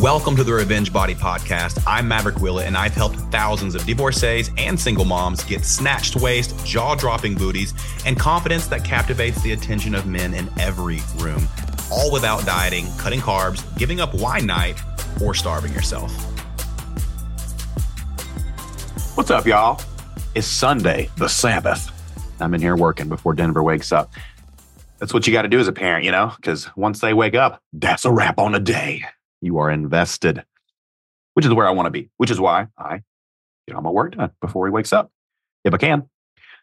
Welcome to the Revenge Body Podcast. I'm Maverick Willett, and I've helped thousands of divorcees and single moms get snatched waist, jaw dropping booties, and confidence that captivates the attention of men in every room, all without dieting, cutting carbs, giving up wine night, or starving yourself. What's up, y'all? It's Sunday, the Sabbath. I'm in here working before Denver wakes up. That's what you got to do as a parent, you know, because once they wake up, that's a wrap on a day. You are invested, which is where I want to be, which is why I get all my work done before he wakes up, if I can.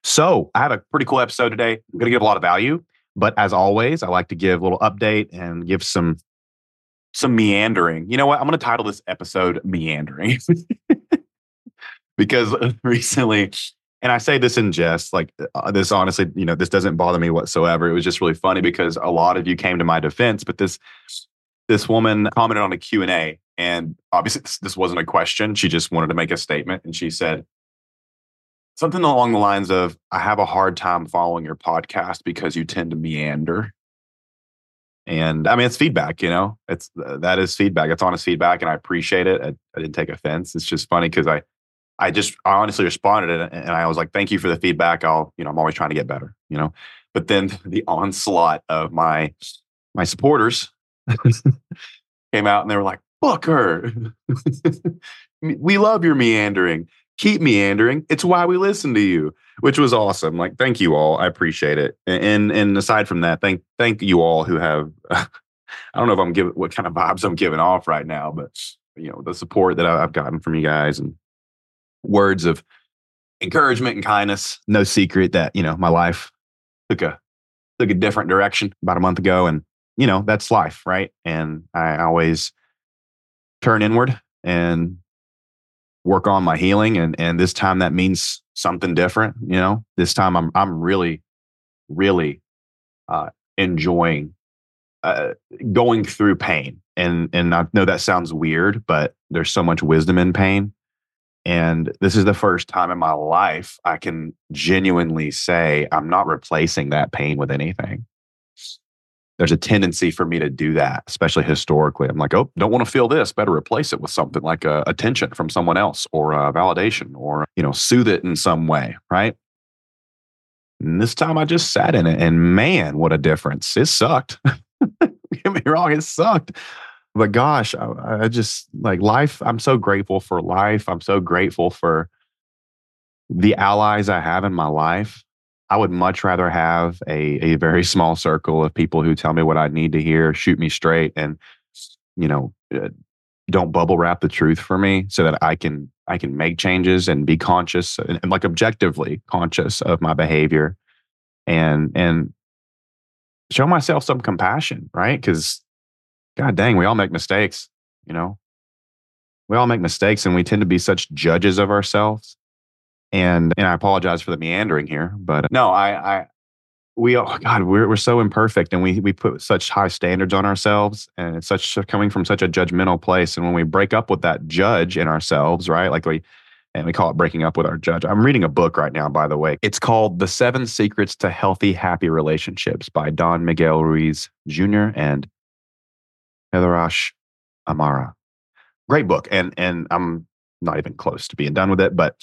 So I have a pretty cool episode today. I'm going to give a lot of value, but as always, I like to give a little update and give some some meandering. You know what? I'm going to title this episode "Meandering" because recently and I say this in jest, like uh, this honestly, you know, this doesn't bother me whatsoever. It was just really funny because a lot of you came to my defense, but this this woman commented on a Q&A and obviously this, this wasn't a question. She just wanted to make a statement and she said something along the lines of I have a hard time following your podcast because you tend to meander. And I mean, it's feedback, you know, it's that is feedback. It's honest feedback. And I appreciate it. I, I didn't take offense. It's just funny because I, I just I honestly responded and I was like, thank you for the feedback. I'll, you know, I'm always trying to get better, you know. But then the onslaught of my my supporters came out and they were like, fuck her. we love your meandering. Keep meandering. It's why we listen to you, which was awesome. Like, thank you all. I appreciate it. And and aside from that, thank thank you all who have I don't know if I'm giving what kind of vibes I'm giving off right now, but you know, the support that I've gotten from you guys and words of encouragement and kindness. No secret that, you know, my life took a took a different direction about a month ago. And, you know, that's life, right? And I always turn inward and work on my healing. And and this time that means something different, you know. This time I'm I'm really, really uh enjoying uh, going through pain. And and I know that sounds weird, but there's so much wisdom in pain and this is the first time in my life I can genuinely say I'm not replacing that pain with anything. There's a tendency for me to do that, especially historically. I'm like, oh, don't want to feel this. Better replace it with something like uh, attention from someone else or a validation or, you know, soothe it in some way. Right. And this time I just sat in it and man, what a difference. It sucked. Get me wrong, it sucked but gosh, I, I just like life. I'm so grateful for life. I'm so grateful for the allies I have in my life. I would much rather have a, a very small circle of people who tell me what I need to hear, shoot me straight, and you know, uh, don't bubble wrap the truth for me, so that I can I can make changes and be conscious and, and like objectively conscious of my behavior, and and show myself some compassion, right? Because God dang, we all make mistakes, you know? We all make mistakes and we tend to be such judges of ourselves. And and I apologize for the meandering here, but uh, no, I I we oh God, we're we're so imperfect and we we put such high standards on ourselves and it's such coming from such a judgmental place. And when we break up with that judge in ourselves, right? Like we and we call it breaking up with our judge. I'm reading a book right now, by the way. It's called The Seven Secrets to Healthy, Happy Relationships by Don Miguel Ruiz Jr. and Heatherash Amara. Great book. And and I'm not even close to being done with it, but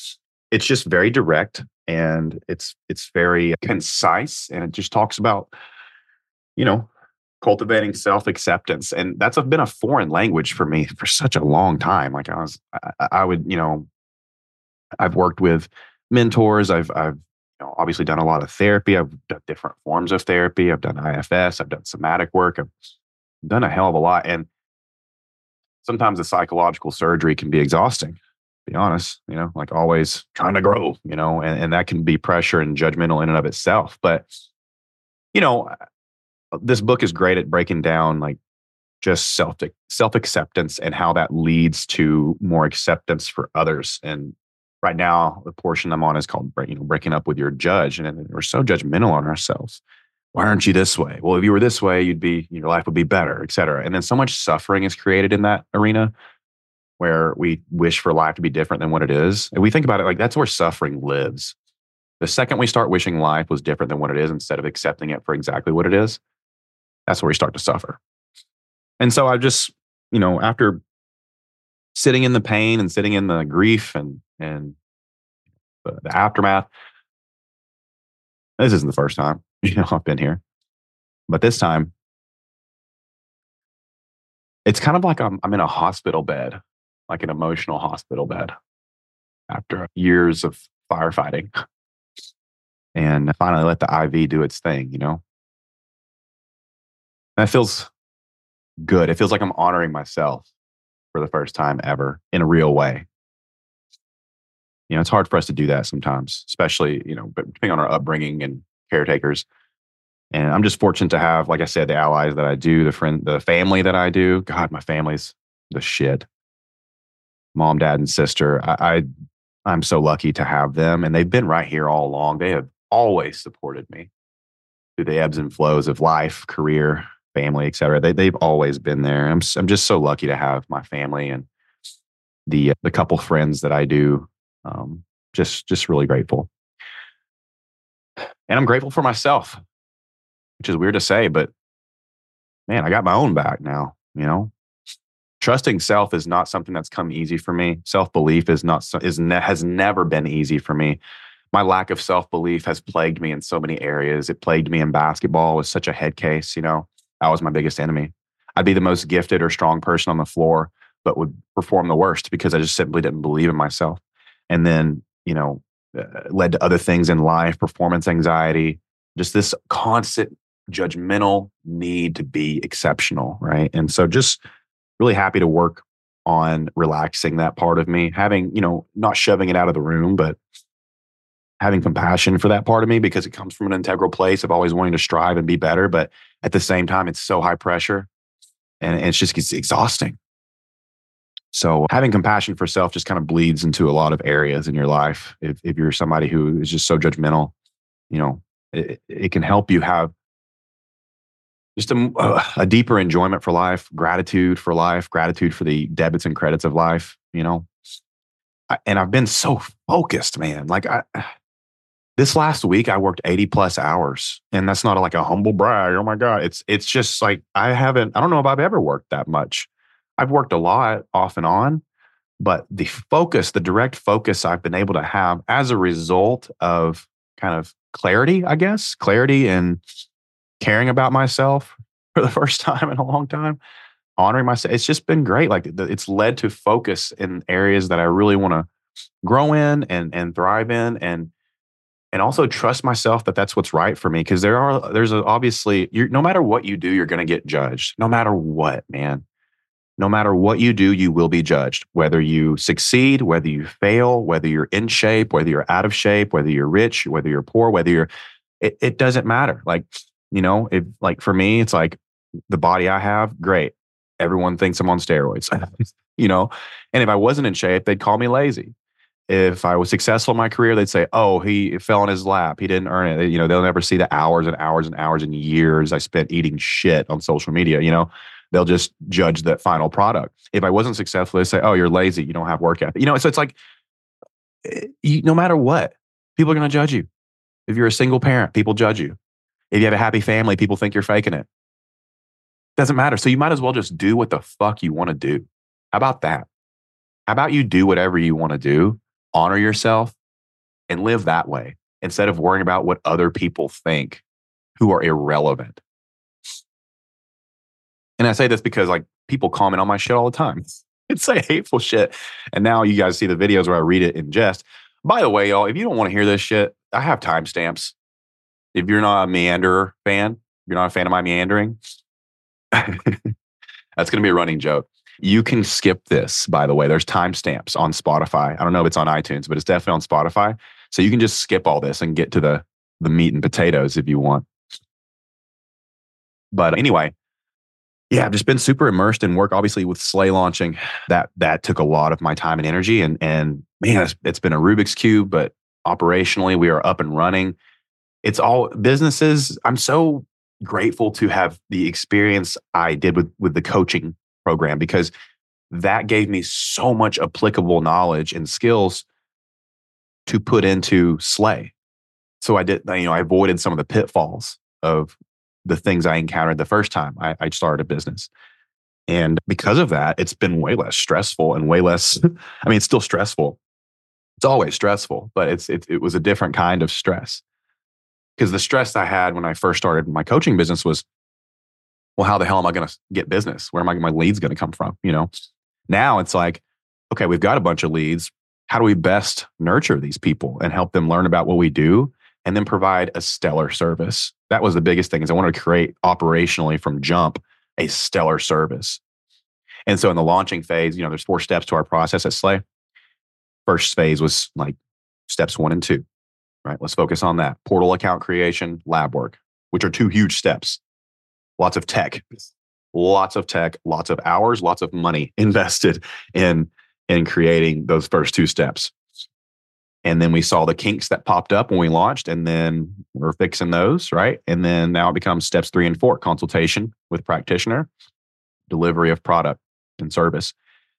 it's just very direct and it's it's very concise and it just talks about, you know, cultivating self-acceptance. And that's been a foreign language for me for such a long time. Like I was I, I would, you know, I've worked with mentors. I've I've you know, obviously done a lot of therapy. I've done different forms of therapy. I've done IFS. I've done somatic work. I've done a hell of a lot. And sometimes the psychological surgery can be exhausting, be honest, you know, like always trying to grow, you know, and, and that can be pressure and judgmental in and of itself. But, you know, uh, this book is great at breaking down like just self self acceptance and how that leads to more acceptance for others. And right now, the portion I'm on is called you know, breaking up with your judge, and we're so judgmental on ourselves why aren't you this way? Well, if you were this way, you'd be your life would be better, et cetera. And then so much suffering is created in that arena where we wish for life to be different than what it is. And we think about it like that's where suffering lives. The second we start wishing life was different than what it is instead of accepting it for exactly what it is, that's where we start to suffer. And so I just, you know, after sitting in the pain and sitting in the grief and and the, the aftermath. This isn't the first time, you know, I've been here. But this time, it's kind of like I'm, I'm in a hospital bed, like an emotional hospital bed after years of firefighting. And finally let the IV do its thing, you know? That feels good. It feels like I'm honoring myself for the first time ever in a real way. You know, it's hard for us to do that sometimes, especially, you know, depending on our upbringing and caretakers. And I'm just fortunate to have, like I said, the allies that I do, the friend, the family that I do. God, my family's the shit. Mom, dad, and sister. I, I I'm so lucky to have them, and they've been right here all along. They have always supported me through the ebbs and flows of life, career, family, et cetera. They, they've always been there. I'm, I'm just so lucky to have my family and the, the couple friends that I do. Um, just, just really grateful. And I'm grateful for myself, which is weird to say, but man, I got my own back now, you know? Trusting self is not something that's come easy for me. Self belief is not is ne- has never been easy for me my lack of self belief has plagued me in so many areas. It plagued me in basketball. It was such a head case. You know, that was my biggest enemy. I'd be the most gifted or strong person on the floor, but would perform the worst because I just simply didn't believe in myself. And then, you know, uh, led to other things in life, performance anxiety, just this constant judgmental need to be exceptional. Right. And so just really happy to work on relaxing that part of me, having, you know, not shoving it out of the room, but having compassion for that part of me because it comes from an integral place of always wanting to strive and be better. But at the same time, it's so high pressure and, it's just it's exhausting. So having compassion for self just kind of bleeds into a lot of areas in your life. If, if you're somebody who is just so judgmental, you know, it, it can help you have just a, a deeper enjoyment for life, gratitude for life, gratitude for the debits and credits of life, you know. and I've been so focused, man. Like I this last week I worked 80 plus hours and that's not like a humble brag. Oh my God. It's it's just like I haven't, I don't know if I've ever worked that much. I've worked a lot off and on, but the focus, the direct focus I've been able to have as a result of kind of clarity, I guess, clarity and caring about myself for the first time in a long time, honoring myself. It's just been great. Like it's led to focus in areas that I really want to grow in and and thrive in and and also trust myself that that's what's right for me because there are there's a, obviously you no matter what you do you're going to get judged no matter what man no matter what you do you will be judged whether you succeed whether you fail whether you're in shape whether you're out of shape whether you're rich whether you're poor whether you're it, it doesn't matter like you know if like for me it's like the body i have great everyone thinks i'm on steroids you know and if i wasn't in shape they'd call me lazy if I was successful in my career, they'd say, "Oh, he fell in his lap. He didn't earn it." You know, they'll never see the hours and hours and hours and years I spent eating shit on social media. You know, they'll just judge that final product. If I wasn't successful, they say, "Oh, you're lazy. You don't have work ethic." You know, so it's like, eh, no matter what, people are going to judge you. If you're a single parent, people judge you. If you have a happy family, people think you're faking it. Doesn't matter. So you might as well just do what the fuck you want to do. How about that? How about you do whatever you want to do honor yourself and live that way instead of worrying about what other people think who are irrelevant. And I say this because like people comment on my shit all the time It's say hateful shit. And now you guys see the videos where I read it in jest. By the way, y'all, if you don't want to hear this shit, I have timestamps. If you're not a meander fan, you're not a fan of my meandering, that's going to be a running joke. You can skip this, by the way. There's timestamps on Spotify. I don't know if it's on iTunes, but it's definitely on Spotify. So you can just skip all this and get to the the meat and potatoes if you want. But anyway, yeah, I've just been super immersed in work. Obviously, with Slay launching, that that took a lot of my time and energy. And and man, it's, it's been a Rubik's cube. But operationally, we are up and running. It's all businesses. I'm so grateful to have the experience I did with with the coaching program because that gave me so much applicable knowledge and skills to put into Slay. So I did, you know, I avoided some of the pitfalls of the things I encountered the first time I, I started a business. And because of that, it's been way less stressful and way less, I mean, it's still stressful. It's always stressful, but it's, it, it was a different kind of stress. Because the stress I had when I first started my coaching business was, well, how the hell am I going to get business? Where am I, my leads going to come from? You know, now it's like, okay, we've got a bunch of leads. How do we best nurture these people and help them learn about what we do and then provide a stellar service? That was the biggest thing is I wanted to create operationally from jump a stellar service. And so in the launching phase, you know, there's four steps to our process at Slay. First phase was like steps one and two, right? Let's focus on that. Portal account creation, lab work, which are two huge steps. Lots of tech, lots of tech, lots of hours, lots of money invested in in creating those first two steps. And then we saw the kinks that popped up when we launched, and then we're fixing those, right? And then now it becomes steps three and four consultation with practitioner, delivery of product and service.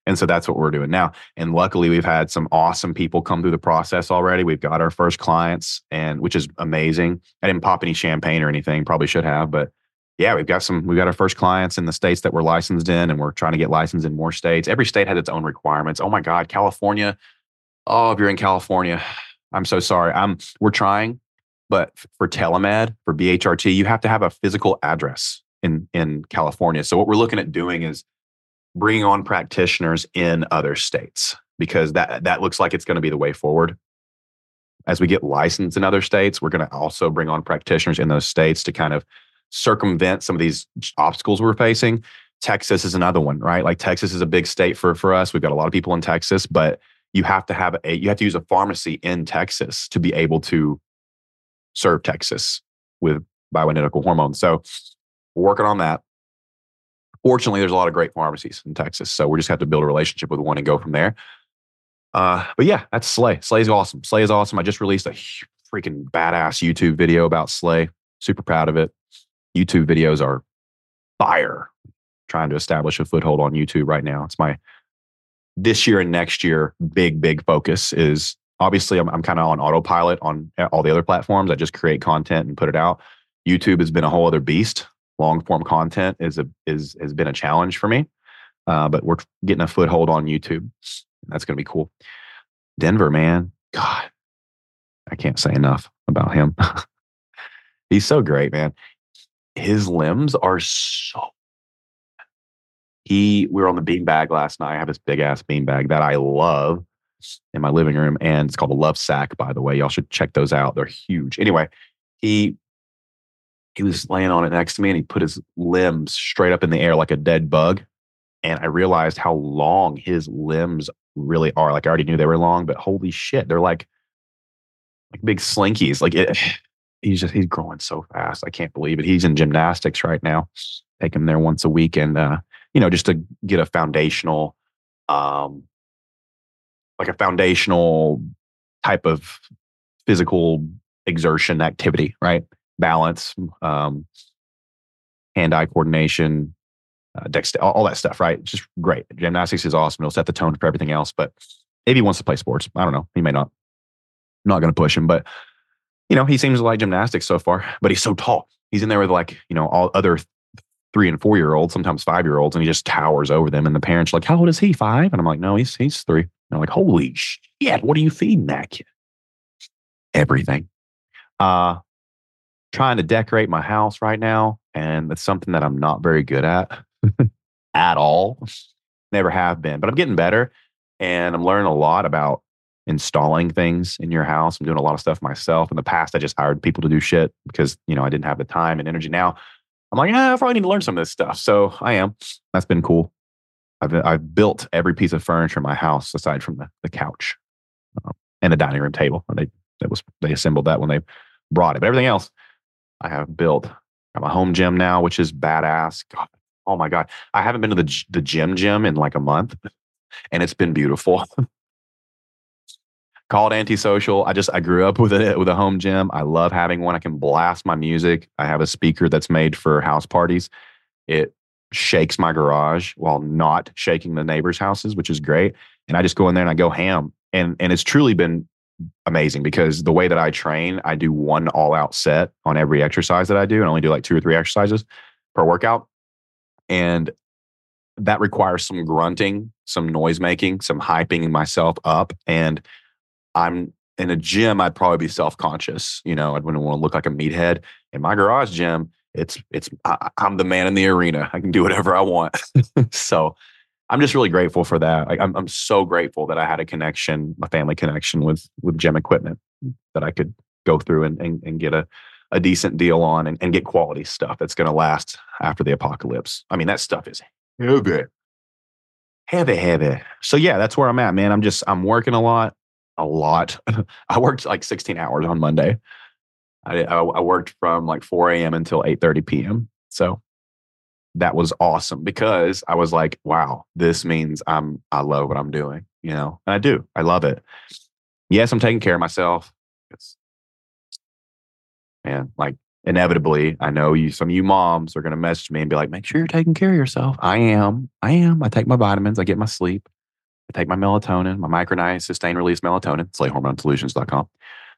And so that's what we're doing now. And luckily, we've had some awesome people come through the process already. We've got our first clients, and which is amazing. I didn't pop any champagne or anything, probably should have, but yeah, we've got some, we've got our first clients in the states that we're licensed in, and we're trying to get licensed in more states. Every state has its own requirements. Oh my God, California. Oh, if you're in California, I'm so sorry. I'm, we're trying, but for telemed, for BHRT, you have to have a physical address in, in California. So what we're looking at doing is bringing on practitioners in other states because that, that looks like it's going to be the way forward as we get licensed in other states, we're going to also bring on practitioners in those states to kind of circumvent some of these obstacles we're facing. Texas is another one, right? Like Texas is a big state for for us. We've got a lot of people in Texas, but you have to have a you have to use a pharmacy in Texas to be able to serve Texas with bioidentical hormones. So we're working on that. Fortunately, there's a lot of great pharmacies in Texas, so we just have to build a relationship with one and go from there. Uh, but yeah, that's Slay. Slay is awesome. Slay is awesome. I just released a freaking badass YouTube video about Slay. Super proud of it. YouTube videos are fire. Trying to establish a foothold on YouTube right now. It's my this year and next year big big focus is obviously I'm, I'm kind of on autopilot on all the other platforms. I just create content and put it out. YouTube has been a whole other beast. Long form content is a is has been a challenge for me, uh, but we're getting a foothold on YouTube. That's going to be cool. Denver, man, God, I can't say enough about him. He's so great, man his limbs are so he we were on the beanbag last night. I have this big ass beanbag that I love in my living room, and it's called a Lovesac. by the way. Y'all should check those out. They're huge. Anyway, he he was laying on it next to me and he put his limbs straight up in the air like a dead bug. And I realized how long his limbs really are. Like I already knew they were long, but holy shit, they're like like big slinkies. Like it he's just he's growing so fast. I can't believe it. He's in gymnastics right now. Take him there once a week, and uh, you know, just to get a foundational, um, like a foundational type of physical exertion activity, right? Balance, um, hand-eye coordination, uh, dexter, all, all that stuff, right? Just great. Gymnastics is awesome. It'll set the tone for everything else. But maybe he wants to play sports. I don't know. He may not. I'm not going to push him, but you know, he seems like gymnastics so far, but he's so tall. He's in there with like, you know, all other three and four year olds, sometimes five year olds, and he just towers over them. And the parents are like, How old is he? Five? And I'm like, No, he's he's three. And I'm like, Holy shit, what are you feeding that kid? Everything. Uh trying to decorate my house right now, and it's something that I'm not very good at at all. Never have been, but I'm getting better and I'm learning a lot about installing things in your house. I'm doing a lot of stuff myself. In the past, I just hired people to do shit because, you know, I didn't have the time and energy. Now I'm like, yeah, I probably need to learn some of this stuff. So I am. That's been cool. I've, I've built every piece of furniture in my house aside from the, the couch um, and the dining room table. They, that was, they assembled that when they brought it. But everything else I have built. Have a home gym now, which is badass. God, oh my God. I haven't been to the, the gym gym in like a month and it's been beautiful. called antisocial. I just I grew up with it with a home gym. I love having one. I can blast my music. I have a speaker that's made for house parties. It shakes my garage while not shaking the neighbors' houses, which is great. And I just go in there and I go ham. And and it's truly been amazing because the way that I train, I do one all out set on every exercise that I do and only do like two or three exercises per workout. And that requires some grunting, some noise making, some hyping myself up. And I'm in a gym, I'd probably be self conscious. You know, I wouldn't want to look like a meathead. In my garage gym, it's it's I, am the man in the arena. I can do whatever I want. so I'm just really grateful for that. Like, I'm I'm so grateful that I had a connection, a family connection with with gym equipment that I could go through and and, and get a a decent deal on and, and get quality stuff that's going to last after the apocalypse. I mean, that stuff is heavy, heavy, heavy. So yeah, that's where I'm at, man. I'm just I'm working a lot, a lot. I worked like 16 hours on Monday. I, I, I worked from like 4 a.m. until 8:30 p.m. So that was awesome because I was like, wow, this means I'm I love what I'm doing, you know, and I do. I love it. Yes, I'm taking care of myself. It's man, like inevitably, I know you some of you moms are gonna message me and be like, make sure you're taking care of yourself. I am. I am. I take my vitamins, I get my sleep, I take my melatonin, my micronized sustained release melatonin, slayhormonesolutions.com.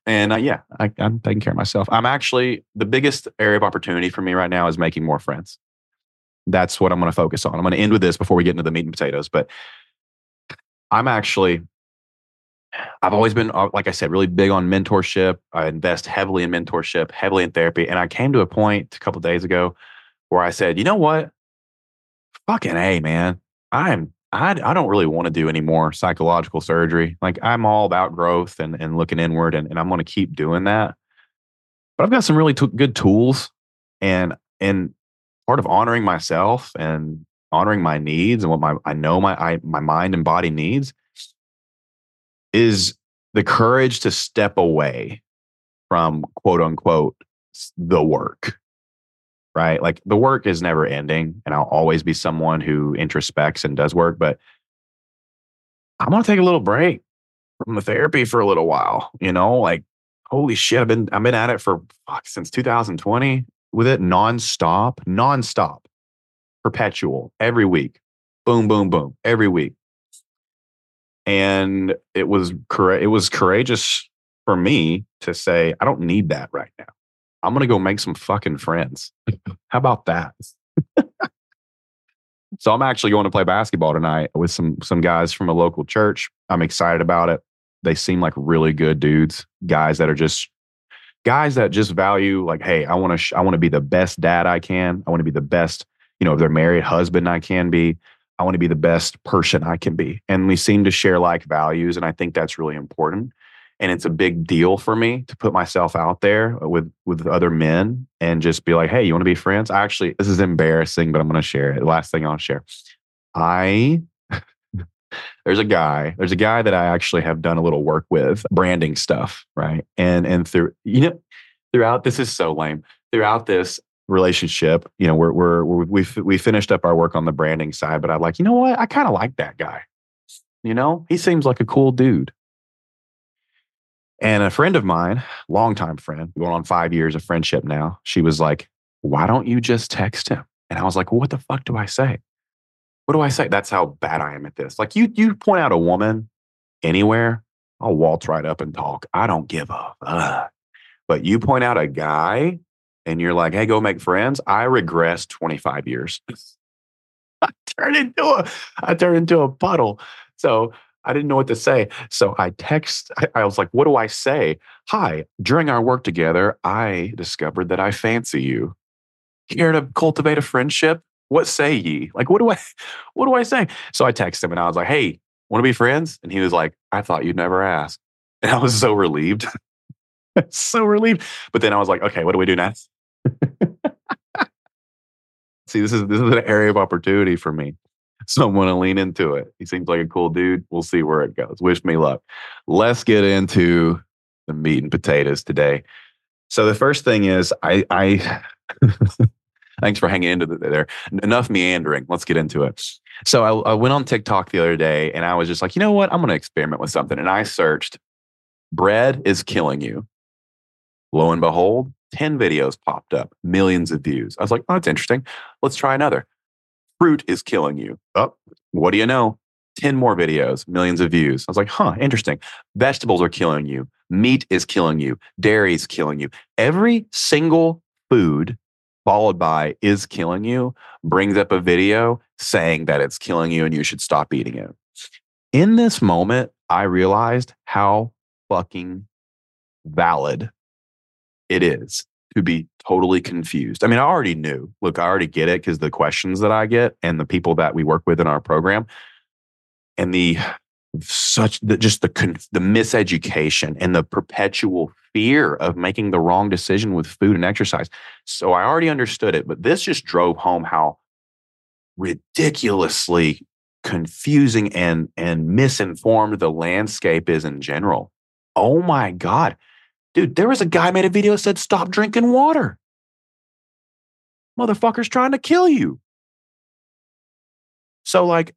And uh, yeah, I, I'm taking care of myself. I'm actually the biggest area of opportunity for me right now is making more friends. That's what I'm going to focus on. I'm going to end with this before we get into the meat and potatoes. But I'm actually, I've always been, uh, like I said, really big on mentorship. I invest heavily in mentorship, heavily in therapy. And I came to a point a couple days ago where I said, you know what? Fucking A, man. I'm I, I don't really want to do any more psychological surgery. Like I'm all about growth and, and looking inward, and, and I'm going to keep doing that. But I've got some really t- good tools, and and part of honoring myself and honoring my needs and what my I know my I, my mind and body needs is the courage to step away from quote unquote the work right? Like the work is never ending, and I'll always be someone who introspects and does work, but I'm gonna take a little break from the therapy for a little while, you know, like holy shit, I've been I've been at it for fuck since 2020 with it nonstop, nonstop, perpetual, every week. Boom, boom, boom, every week. And it was. It was courageous for me to say, I don't need that right now. I'm to go make some fucking friends. How about that? so I'm actually going to play basketball tonight with some some guys from a local church. I'm excited about it. They seem like really good dudes, guys that are just guys that just value like, hey, I want to sh- I want to be the best dad I can. I want to be the best, you know, if they're married husband I can be. I want to be the best person I can be. And we seem to share like values and I think that's really important and it's a big deal for me to put myself out there with with other men and just be like hey you want to be friends actually this is embarrassing but i'm going to share it last thing i'll share i there's a guy there's a guy that i actually have done a little work with branding stuff right? And and through you know throughout this is so lame. Throughout this relationship you know we're we're, we we finished up our work on the branding side but i'm like you know what? I kind of like that guy. You know? He seems like a cool dude. And a friend of mine, longtime friend, going on five years of friendship now, she was like, Why don't you just text him? And I was like, well, What the fuck do I say? What do I say? That's how bad I am at this. Like you, you point out a woman anywhere, I'll waltz right up and talk. I don't give a fuck. But you point out a guy and you're like, hey, go make friends. I regress 25 years. I turn into a I turn into a puddle. So I didn't know what to say. So I text, I, was like, what do I say? Hi, during our work together, I discovered that I fancy you. Care to cultivate a friendship? What say ye? Like, what do I, what do I say? So I text him and I was like, hey, want to be friends? And he was like, I thought you'd never ask. And I was so relieved. so relieved. But then I was like, okay, what do we do next? See, this is this is an area of opportunity for me. So I'm going to lean into it. He seems like a cool dude. We'll see where it goes. Wish me luck. Let's get into the meat and potatoes today. So the first thing is I, I thanks for hanging into the, there. Enough meandering. Let's get into it. So I, I went on TikTok the other day and I was just like, you know what? I'm going to experiment with something. And I searched bread is killing you. Lo and behold, 10 videos popped up, millions of views. I was like, oh, that's interesting. Let's try another. Fruit is killing you. Oh, what do you know? 10 more videos, millions of views. I was like, huh, interesting. Vegetables are killing you. Meat is killing you. Dairy is killing you. Every single food followed by is killing you brings up a video saying that it's killing you and you should stop eating it. In this moment, I realized how fucking valid it is to be totally confused. I mean, I already knew. Look, I already get it because the questions that I get and the people that we work with in our program and the such the, just the the miseducation and the perpetual fear of making the wrong decision with food and exercise. So I already understood it, but this just drove home how ridiculously confusing and and misinformed the landscape is in general. Oh my god. Dude, there was a guy made a video that said stop drinking water. Motherfucker's trying to kill you. So like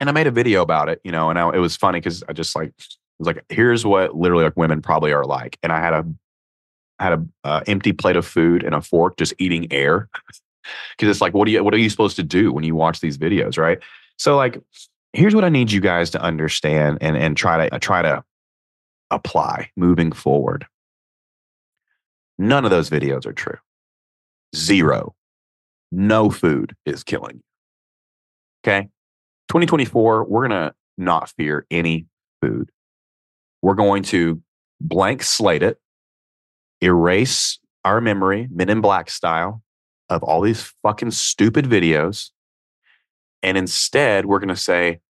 and I made a video about it, you know, and I, it was funny because I just like it was like here's what literally like women probably are like, and I had a had a uh, empty plate of food and a fork, just eating air, because it's like what do you what are you supposed to do when you watch these videos, right? So like here's what I need you guys to understand and and try to try to apply moving forward. None of those videos are true. Zero. No food is killing you. Okay. 2024, we're going to not fear any food. We're going to blank slate it, erase our memory, men in black style, of all these fucking stupid videos. And instead, we're going to say,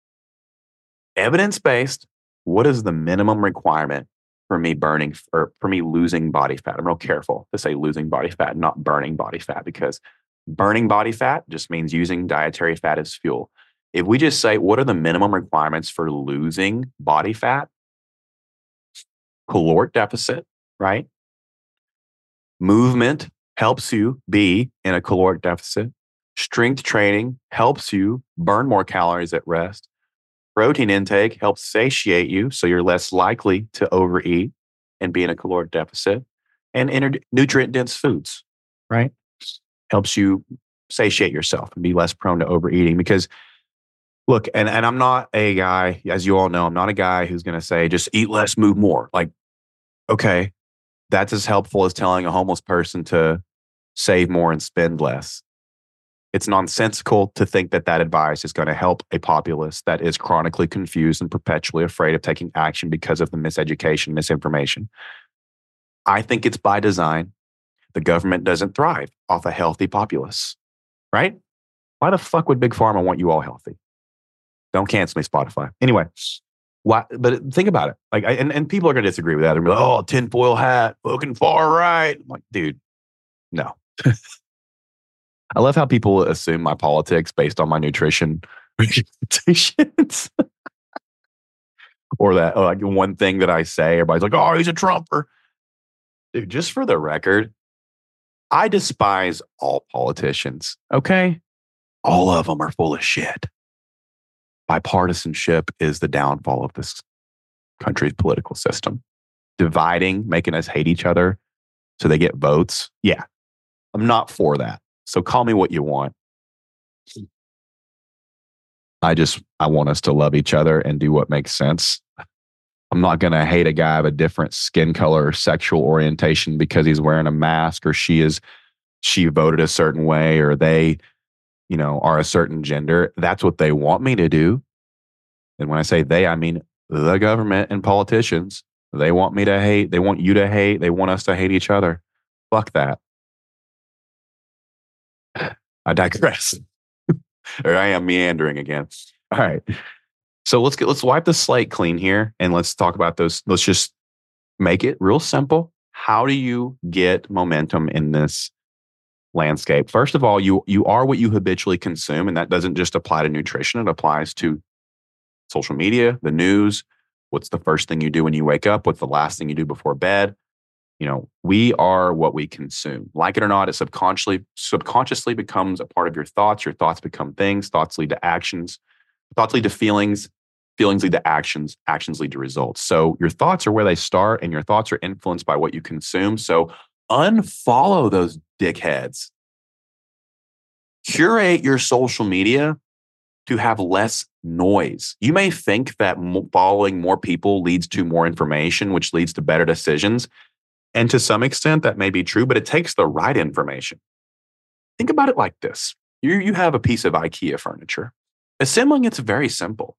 evidence based, what is the minimum requirement for me burning or for me losing body fat? I'm real careful to say losing body fat, not burning body fat, because burning body fat just means using dietary fat as fuel. If we just say, what are the minimum requirements for losing body fat? Caloric deficit, right? Movement helps you be in a caloric deficit. Strength training helps you burn more calories at rest. Protein intake helps satiate you so you're less likely to overeat and be in a caloric deficit. And inter- nutrient dense foods, right? Helps you satiate yourself and be less prone to overeating because look, and, and I'm not a guy, as you all know, I'm not a guy who's going to say, just eat less, move more. Like, okay, that's as helpful as telling a homeless person to save more and spend less. It's nonsensical to think that that advice is going to help a populace that is chronically confused and perpetually afraid of taking action because of the miseducation, misinformation. I think it's by design. The government doesn't thrive off a healthy populace, right? Why the fuck would Big Pharma want you all healthy? Don't cancel me, Spotify. Anyway, why, but think about it. Like, I, and, and people are going to disagree with that and be like, oh, tinfoil hat, looking far right. I'm like, dude, no. I love how people assume my politics based on my nutrition recommendations. or that, like one thing that I say, everybody's like, oh, he's a Trumper. Dude, just for the record, I despise all politicians. Okay. All of them are full of shit bipartisanship is the downfall of this country's political system. Dividing, making us hate each other so they get votes. Yeah, I'm not for that. So call me what you want. I just I want us to love each other and do what makes sense. I'm not going to hate a guy of a different skin color or sexual orientation because he's wearing a mask or she is she voted a certain way or they you know, are a certain gender. That's what they want me to do. And when I say they, I mean the government and politicians. They want me to hate. They want you to hate. They want us to hate each other. Fuck that. I digress. or I am meandering again. All right. So let's get let's wipe the slate clean here and let's talk about those. Let's just make it real simple. How do you get momentum in this landscape. First of all, you you are what you habitually consume, and that doesn't just apply to nutrition; it applies to social media, the news. What's the first thing you do when you wake up? What's the last thing you do before bed? You know, we are what we consume. Like it or not, it subconsciously subconsciously becomes a part of your thoughts. Your thoughts become things. Thoughts lead to actions. Thoughts lead to feelings. Feelings lead to actions. Actions lead to results. So your thoughts are where they start, and your thoughts are influenced by what you consume. So unfollow those dickheads. Curate your social media to have less noise. You may think that following more people leads to more information, which leads to better decisions. And to some extent, that may be true, but it takes the right information. Think about it like this you, you have a piece of IKEA furniture. Assembling it's very simple.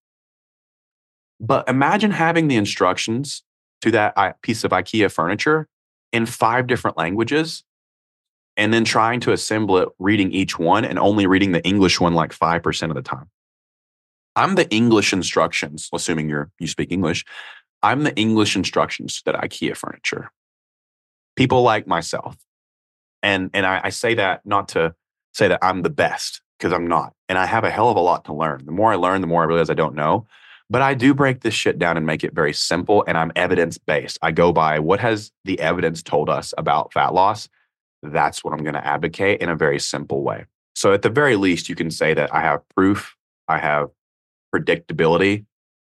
But imagine having the instructions to that piece of IKEA furniture in five different languages and then trying to assemble it, reading each one and only reading the English one like 5% of the time. I'm the English instructions, assuming you're you speak English. I'm the English instructions that IKEA furniture. People like myself. And and I, I say that not to say that I'm the best, because I'm not. And I have a hell of a lot to learn. The more I learn, the more I realize I don't know. But I do break this shit down and make it very simple. And I'm evidence based. I go by what has the evidence told us about fat loss. That's what I'm going to advocate in a very simple way. So, at the very least, you can say that I have proof, I have predictability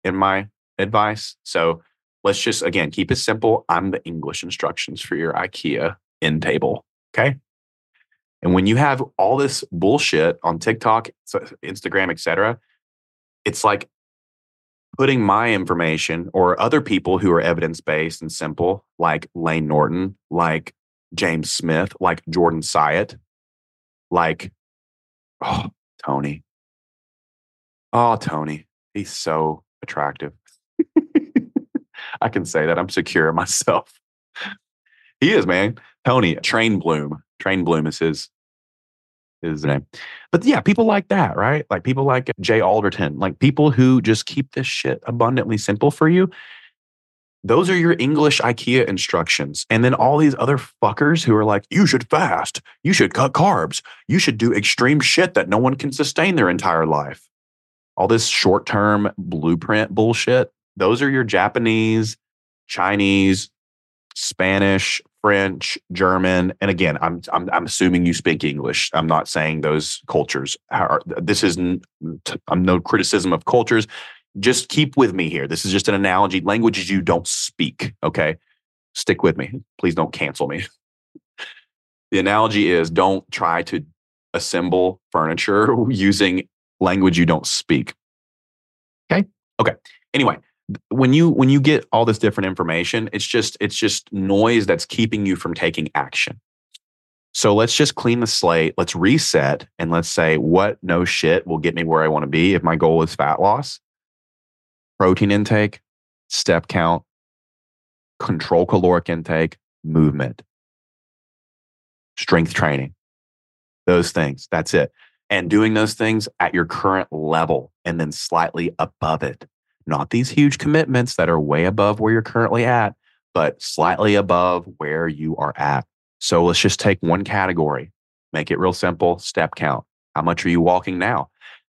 in my advice. So, let's just again keep it simple. I'm the English instructions for your IKEA end table. Okay. And when you have all this bullshit on TikTok, Instagram, etc., it's like putting my information or other people who are evidence based and simple, like Layne Norton, like James Smith, like Jordan Syatt, like oh Tony. Oh Tony, he's so attractive. I can say that I'm secure in myself. He is, man. Tony Train Bloom. Train Bloom is his his name. But yeah, people like that, right? Like people like Jay Alderton, like people who just keep this shit abundantly simple for you. Those are your English IKEA instructions. And then all these other fuckers who are like, you should fast, you should cut carbs, you should do extreme shit that no one can sustain their entire life. All this short term blueprint bullshit. Those are your Japanese, Chinese, Spanish, French, German, and again, I'm I'm, I'm assuming you speak English. I'm not saying those cultures. Are, this is mm, I'm no criticism of cultures. Just keep with me here. This is just an analogy. Languages you don't speak. Okay, stick with me. Please don't cancel me. the analogy is don't try to assemble furniture using language you don't speak. Okay. Okay. Anyway, when you when you get all this different information it's just it's just noise that's keeping you from taking action. So let's just clean the slate let's reset and let's say what? No shit will get me where i want to be if my goal is fat loss. Protein intake step count control caloric intake movement. Strength training. Those things that's it. And doing those things at your current level and then slightly above it not these huge commitments that are way above where you're currently at, but slightly above where you are at. So let's just take one category, make it real simple step count. How much are you walking now?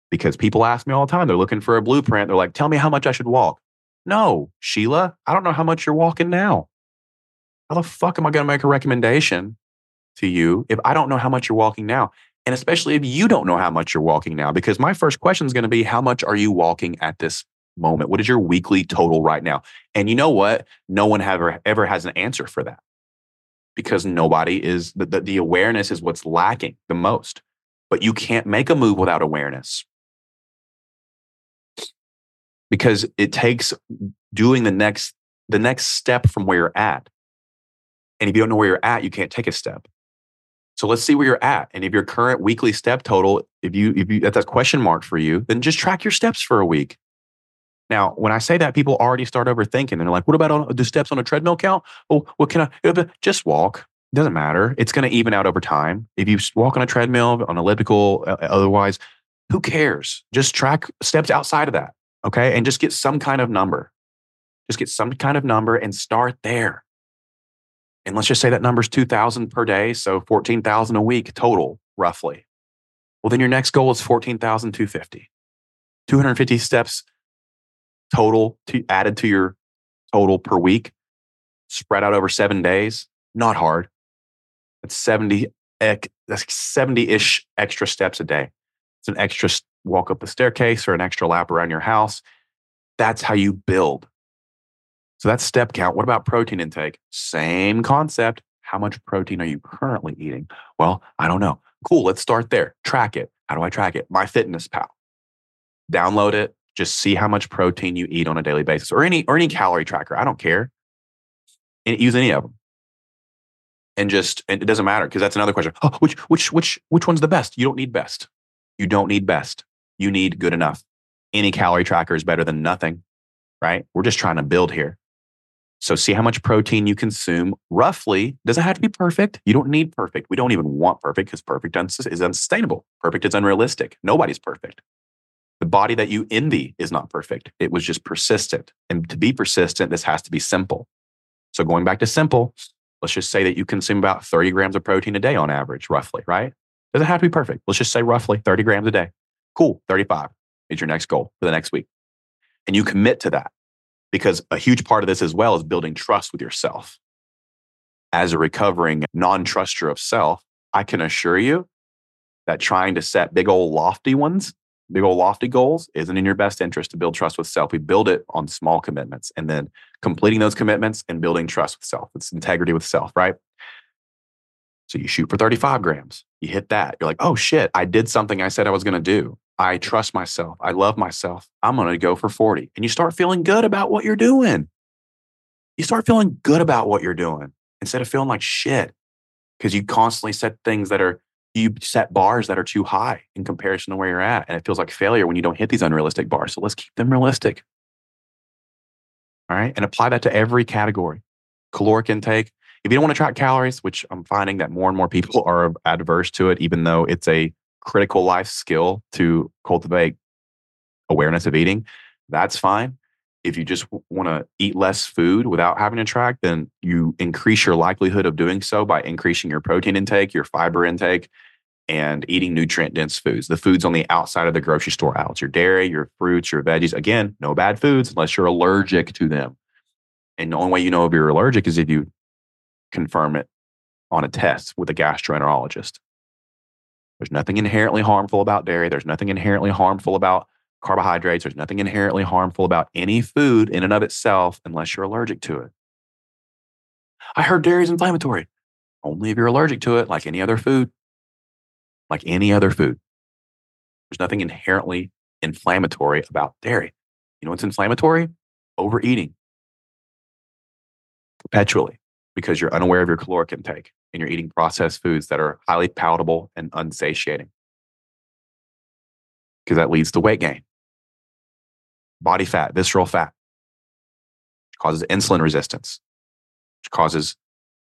Because people ask me all the time, they're looking for a blueprint. They're like, tell me how much I should walk. No, Sheila, I don't know how much you're walking now. How the fuck am I going to make a recommendation to you if I don't know how much you're walking now? And especially if you don't know how much you're walking now, because my first question is going to be, how much are you walking at this moment? What is your weekly total right now? And you know what? No one ever ever has an answer for that because nobody is the, the, the awareness is what's lacking the most. But you can't make a move without awareness because it takes doing the next the next step from where you're at. And if you don't know where you're at, you can't take a step. So let's see where you're at. And if your current weekly step total, if you if you that's a question mark for you, then just track your steps for a week. Now, when I say that, people already start overthinking. They're like, what about on the steps on a treadmill count? Oh, what can I just walk? Doesn't matter. It's going to even out over time. If you walk on a treadmill, on elliptical, uh, uh, otherwise, who cares? Just track steps outside of that. Okay. And just get some kind of number. Just get some kind of number and start there. And let's just say that number is 2,000 per day. So 14,000 a week total, roughly. Well, then your next goal is 14,250. 250 steps total to, added to your total per week, spread out over seven days, not hard. That's 70, that's 70 ish extra steps a day. It's an extra walk up the staircase or an extra lap around your house. That's how you build. So that's step count. What about protein intake? Same concept. How much protein are you currently eating? Well, I don't know. Cool. Let's start there. Track it. How do I track it? MyFitnessPal. Download it, just see how much protein you eat on a daily basis or any or any calorie tracker. I don't care. And use any of them. And just and it doesn't matter because that's another question. Oh, which which which which one's the best? You don't need best. You don't need best. You need good enough. Any calorie tracker is better than nothing, right? We're just trying to build here. So see how much protein you consume roughly. Doesn't have to be perfect. You don't need perfect. We don't even want perfect because perfect is unsustainable. Perfect is unrealistic. Nobody's perfect. The body that you envy is not perfect. It was just persistent. And to be persistent, this has to be simple. So going back to simple, let's just say that you consume about 30 grams of protein a day on average, roughly, right? Doesn't have to be perfect. Let's just say roughly 30 grams a day. Cool. 35 is your next goal for the next week. And you commit to that because a huge part of this as well is building trust with yourself. As a recovering non truster of self, I can assure you that trying to set big old lofty ones, big old lofty goals isn't in your best interest to build trust with self. We build it on small commitments and then completing those commitments and building trust with self. It's integrity with self, right? So you shoot for 35 grams, you hit that. You're like, oh shit, I did something I said I was going to do. I trust myself. I love myself. I'm going to go for 40. And you start feeling good about what you're doing. You start feeling good about what you're doing instead of feeling like shit because you constantly set things that are, you set bars that are too high in comparison to where you're at. And it feels like failure when you don't hit these unrealistic bars. So let's keep them realistic. All right. And apply that to every category caloric intake. If you don't want to track calories, which I'm finding that more and more people are adverse to it, even though it's a critical life skill to cultivate awareness of eating, that's fine. If you just want to eat less food without having to track, then you increase your likelihood of doing so by increasing your protein intake, your fiber intake, and eating nutrient dense foods. The foods on the outside of the grocery store aisles, your dairy, your fruits, your veggies. Again, no bad foods unless you're allergic to them. And the only way you know if you're allergic is if you confirm it on a test with a gastroenterologist. There's nothing inherently harmful about dairy. There's nothing inherently harmful about carbohydrates. There's nothing inherently harmful about any food in and of itself unless you're allergic to it. I heard dairy is inflammatory. Only if you're allergic to it, like any other food. Like any other food. There's nothing inherently inflammatory about dairy. You know what's inflammatory? Overeating perpetually because you're unaware of your caloric intake and you're eating processed foods that are highly palatable and unsatiating. Because that leads to weight gain, body fat, visceral fat, which causes insulin resistance, which causes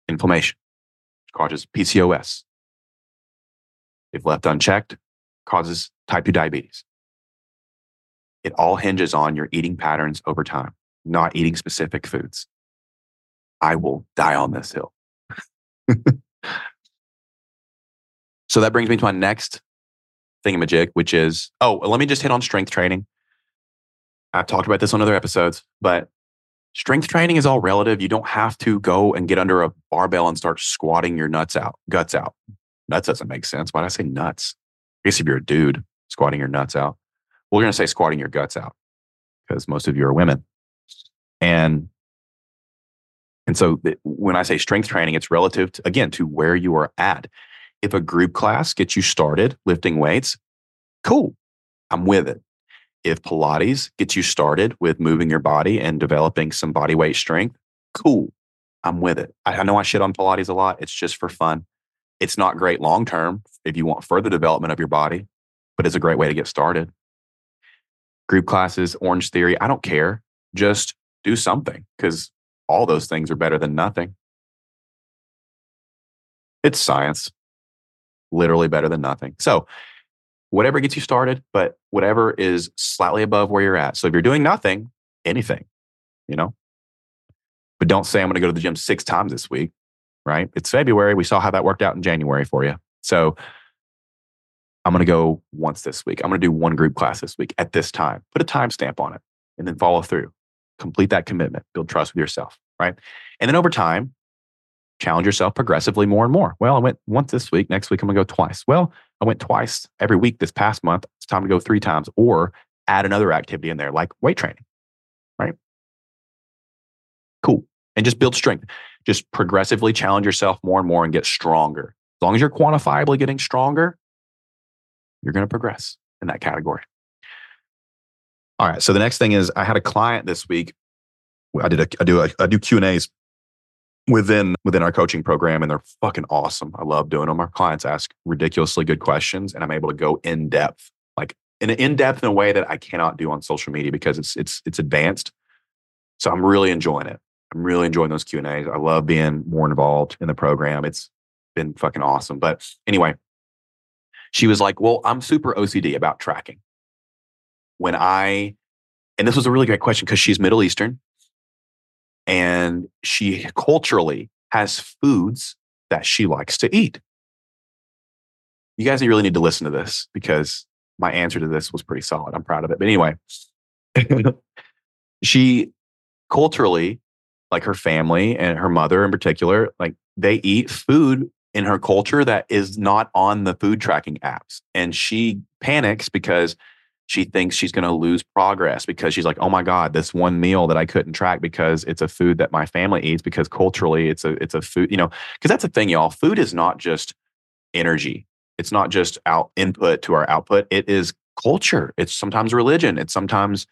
inflammation, which causes PCOS. If left unchecked, causes type 2 diabetes. It all hinges on your eating patterns over time, not eating specific foods. I will die on this hill. so that brings me to my next thingamajig, which is oh, let me just hit on strength training. I've talked about this on other episodes, but strength training is all relative. You don't have to go and get under a barbell and start squatting your nuts out, guts out. Nuts doesn't make sense. Why did I say nuts? I guess if you're a dude, squatting your nuts out. We're going to say squatting your guts out because most of you are women. And and so when I say strength training, it's relative to, again, to where you are at. If a group class gets you started lifting weights, cool. I'm with it. If Pilates gets you started with moving your body and developing some body weight strength, cool. I'm with it. I, I know I shit on Pilates a lot. It's just for fun. It's not great long term if you want further development of your body, but it's a great way to get started. Group classes, Orangetheory, I don't care. Just do something because all those things are better than nothing. It's science, literally better than nothing. So, whatever gets you started, but whatever is slightly above where you're at. So, if you're doing nothing, anything, you know, but don't say I'm going to go to the gym six times this week, right? It's February. We saw how that worked out in January for you. So, I'm going to go once this week. I'm going to do one group class this week at this time. Put a timestamp on it and then follow through complete that commitment, build trust with yourself, right? And then over time, challenge yourself progressively more and more. Well, I went once this week. Next week, I'm going to go twice. Well, I went twice every week this past month. It's time to go three times or add another activity in there like weight training, right? Cool. And just build strength. Just progressively challenge yourself more and more and get stronger. As long as you're quantifiably getting stronger, you're going to progress in that category. All right. So the next thing is I had a client this week. I did a, I do a, I do Q and A's within within our coaching program, and they're fucking awesome. I love doing them. Our clients ask ridiculously good questions, and I'm able to go in depth like in an in depth in a way that I cannot do on social media because it's it's it's advanced. So I'm really enjoying it. I'm really enjoying those Q and A's. I love being more involved in the program. It's been fucking awesome. But anyway, she was like, "Well, I'm super OCD about tracking." When I, and this was a really great question because she's Middle Eastern, and she culturally has foods that she likes to eat. You guys really need to listen to this because my answer to this was pretty solid. I'm proud of it. But anyway, she culturally, like her family and her mother in particular, like they eat food in her culture that is not on the food tracking apps. And she panics because she thinks she's going to lose progress because she's like, oh my God, this one meal that I couldn't track because it's a food that my family eats because culturally it's a it's a food, you know, because that's the thing, y'all. Food is not just energy. It's not just out input to our output. It is culture. It's sometimes religion. It's sometimes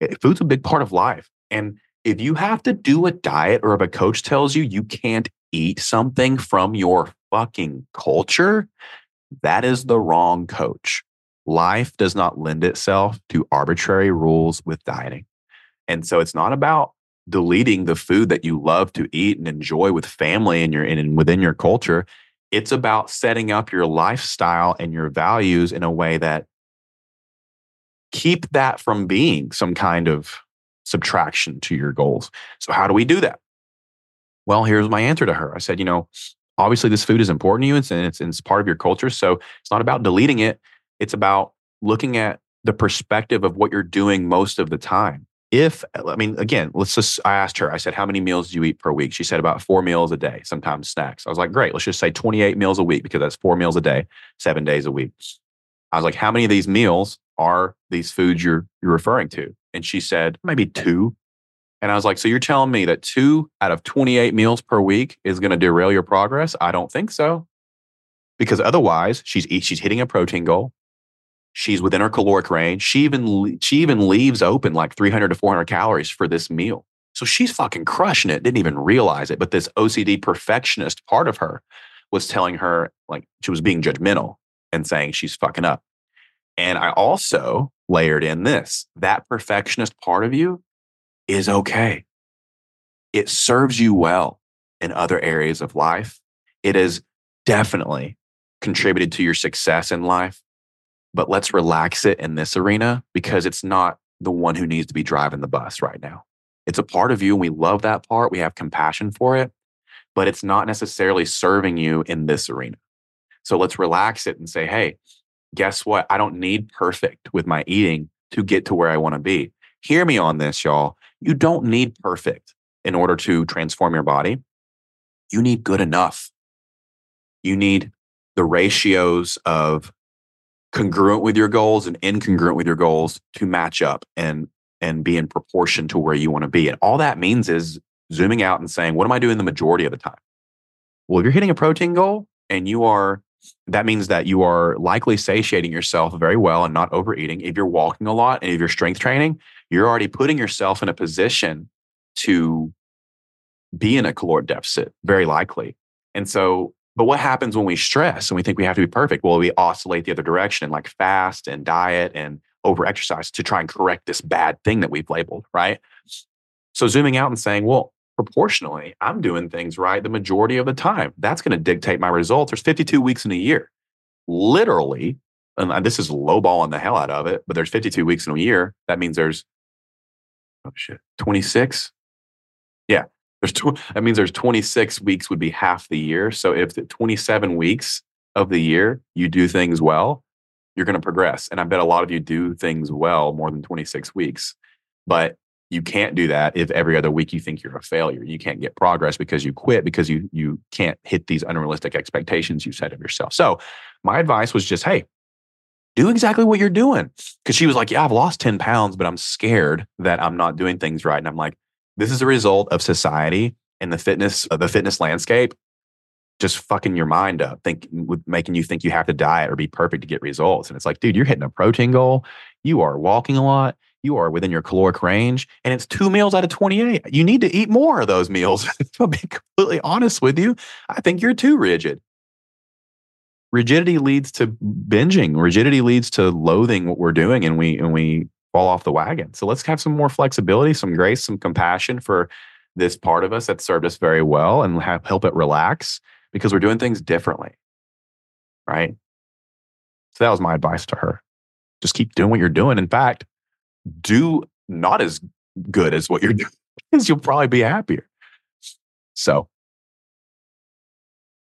eh, food's a big part of life. And if you have to do a diet or if a coach tells you you can't eat something from your fucking culture, that is the wrong coach. Life does not lend itself to arbitrary rules with dieting. And so it's not about deleting the food that you love to eat and enjoy with family and your and within your culture. It's about setting up your lifestyle and your values in a way that keep that from being some kind of subtraction to your goals. So, how do we do that? Well, here's my answer to her. I said, you know, obviously this food is important to you and it's, it's part of your culture. So, it's not about deleting it, it's about looking at the perspective of what you're doing most of the time. If, I mean, again, let's just, I asked her, I said, how many meals do you eat per week? She said about four meals a day, sometimes snacks. I was like, great, let's just say 28 meals a week because that's four meals a day, seven days a week. I was like, how many of these meals are these foods you're you're referring to? And she said, maybe two. And I was like, so you're telling me that two out of 28 meals per week is going to derail your progress? I don't think so. Because otherwise, she's she's hitting a protein goal. She's within her caloric range. She even she even leaves open like 300 to 400 calories for this meal. So she's fucking crushing it. Didn't even realize it. But this OCD perfectionist part of her was telling her like she was being judgmental and saying she's fucking up. And I also layered in this that perfectionist part of you is okay. It serves you well in other areas of life. It has definitely contributed to your success in life. But let's relax it in this arena because it's not the one who needs to be driving the bus right now. It's a part of you and we love that part. We have compassion for it, but it's not necessarily serving you in this arena. So let's relax it and say, hey, guess what? I don't need perfect with my eating to get to where I want to be. Hear me on this, y'all. You don't need perfect in order to transform your body. You need good enough. You need the ratios of congruent with your goals and incongruent with your goals to match up and and be in proportion to where you want to be. And all that means is zooming out and saying, what am I doing the majority of the time? Well, if you're hitting a protein goal and you are that means that you are likely satiating yourself very well and not overeating. If you're walking a lot and if you're strength training, you're already putting yourself in a position to be in a caloric deficit, very likely. And so, but what happens when we stress and we think we have to be perfect? Well, we oscillate the other direction and like fast and diet and over exercise to try and correct this bad thing that we've labeled, right? So, zooming out and saying, well, proportionally, I'm doing things right the majority of the time. That's going to dictate my results. There's 52 weeks in a year. Literally, and uh, this is lowballing the hell out of it, but there's 52 weeks in a year. That means there's, oh shit, 26? Yeah. There's tw- that means there's 26 weeks would be half the year. So if the 27 weeks of the year you do things well, you're going to progress. And I bet a lot of you do things well more than 26 weeks. But you can't do that if every other week you think you're a failure. You can't get progress because you quit because you you can't hit these unrealistic expectations you set of yourself. So my advice was just, hey, do exactly what you're doing. Cause she was like, Yeah, I've lost 10 pounds, but I'm scared that I'm not doing things right. And I'm like, this is a result of society and the fitness, uh, the fitness landscape just fucking your mind up, think with making you think you have to diet or be perfect to get results. And it's like, dude, you're hitting a protein goal. You are walking a lot you are within your caloric range and it's two meals out of 28. You need to eat more of those meals. to be completely honest with you, I think you're too rigid. rigidity leads to binging. Rigidity leads to loathing what we're doing and we and we fall off the wagon. So let's have some more flexibility, some grace, some compassion for this part of us that served us very well and have, help it relax because we're doing things differently. Right? So that was my advice to her. Just keep doing what you're doing. In fact, do not as good as what you're doing because you'll probably be happier. So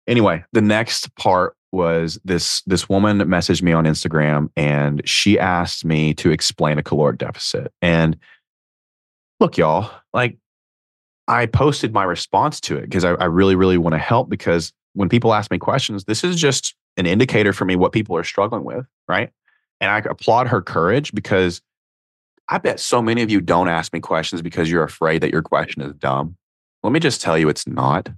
anyway, the next part was this this woman messaged me on Instagram and she asked me to explain a caloric deficit. And look, y'all, like I posted my response to it because I, I really, really want to help because when people ask me questions, this is just an indicator for me what people are struggling with, right? And I applaud her courage because I bet so many of you don't ask me questions because you're afraid that your question is dumb. Let me just tell you, it's not.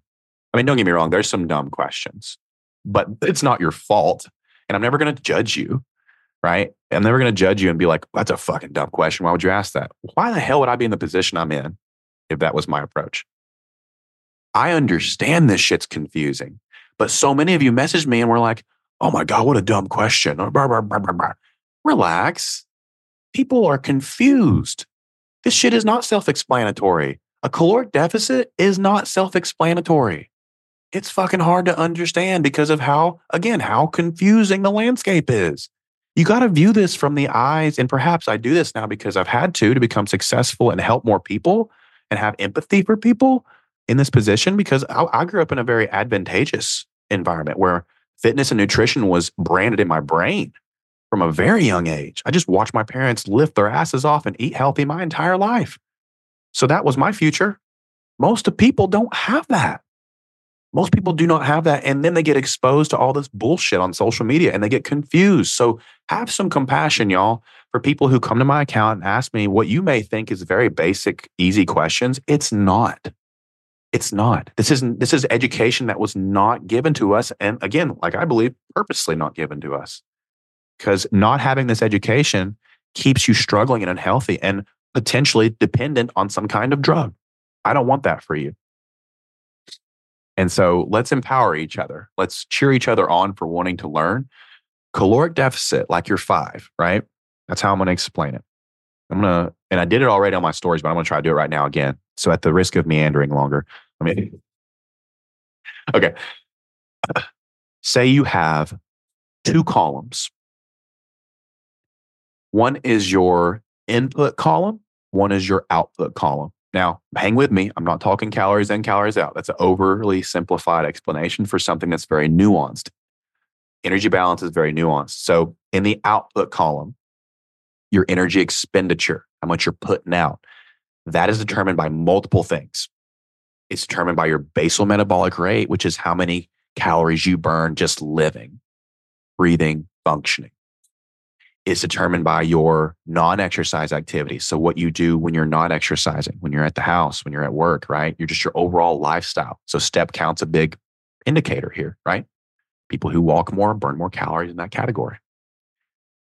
I mean, don't get me wrong, there's some dumb questions but it's not your fault. And I'm never going to judge you, right? I'm never going to judge you and be like, that's a fucking dumb question. Why would you ask that? Why the hell would I be in the position I'm in if that was my approach? I understand this shit's confusing, but so many of you messaged me and were like, oh my God, what a dumb question. Relax. People are confused. This shit is not self explanatory. A caloric deficit is not self explanatory it's fucking hard to understand because of how, again, how confusing the landscape is. You got to view this from the eyes. And perhaps I do this now because I've had to to become successful and help more people and have empathy for people in this position because I, I grew up in a very advantageous environment where fitness and nutrition was branded in my brain from a very young age. I just watched my parents lift their asses off and eat healthy my entire life. So that was my future. Most of people don't have that. Most people do not have that. And then they get exposed to all this bullshit on social media and they get confused. So have some compassion, y'all, for people who come to my account and ask me what you may think is very basic, easy questions. It's not. It's not. This isn't this is education that was not given to us. And again, like I believe, purposely not given to us. Because not having this education keeps you struggling and unhealthy and potentially dependent on some kind of drug. I don't want that for you. And so let's empower each other. Let's cheer each other on for wanting to learn. Caloric deficit, like you're five, right? That's how I'm going to explain it. I'm going to, and I did it already on my stories, but I'm going to try to do it right now again. So at the risk of meandering longer, I mean, okay. Say you have two columns. One is your input column, one is your output column. Now, hang with me. I'm not talking calories in, calories out. That's an overly simplified explanation for something that's very nuanced. Energy balance is very nuanced. So, in the output column, your energy expenditure, how much you're putting out, that is determined by multiple things. It's determined by your basal metabolic rate, which is how many calories you burn just living, breathing, functioning is determined by your non-exercise activities. So what you do when you're not exercising, when you're at the house, when you're at work, right? You're just your overall lifestyle. So step count's a big indicator here, right? People who walk more burn more calories in that category.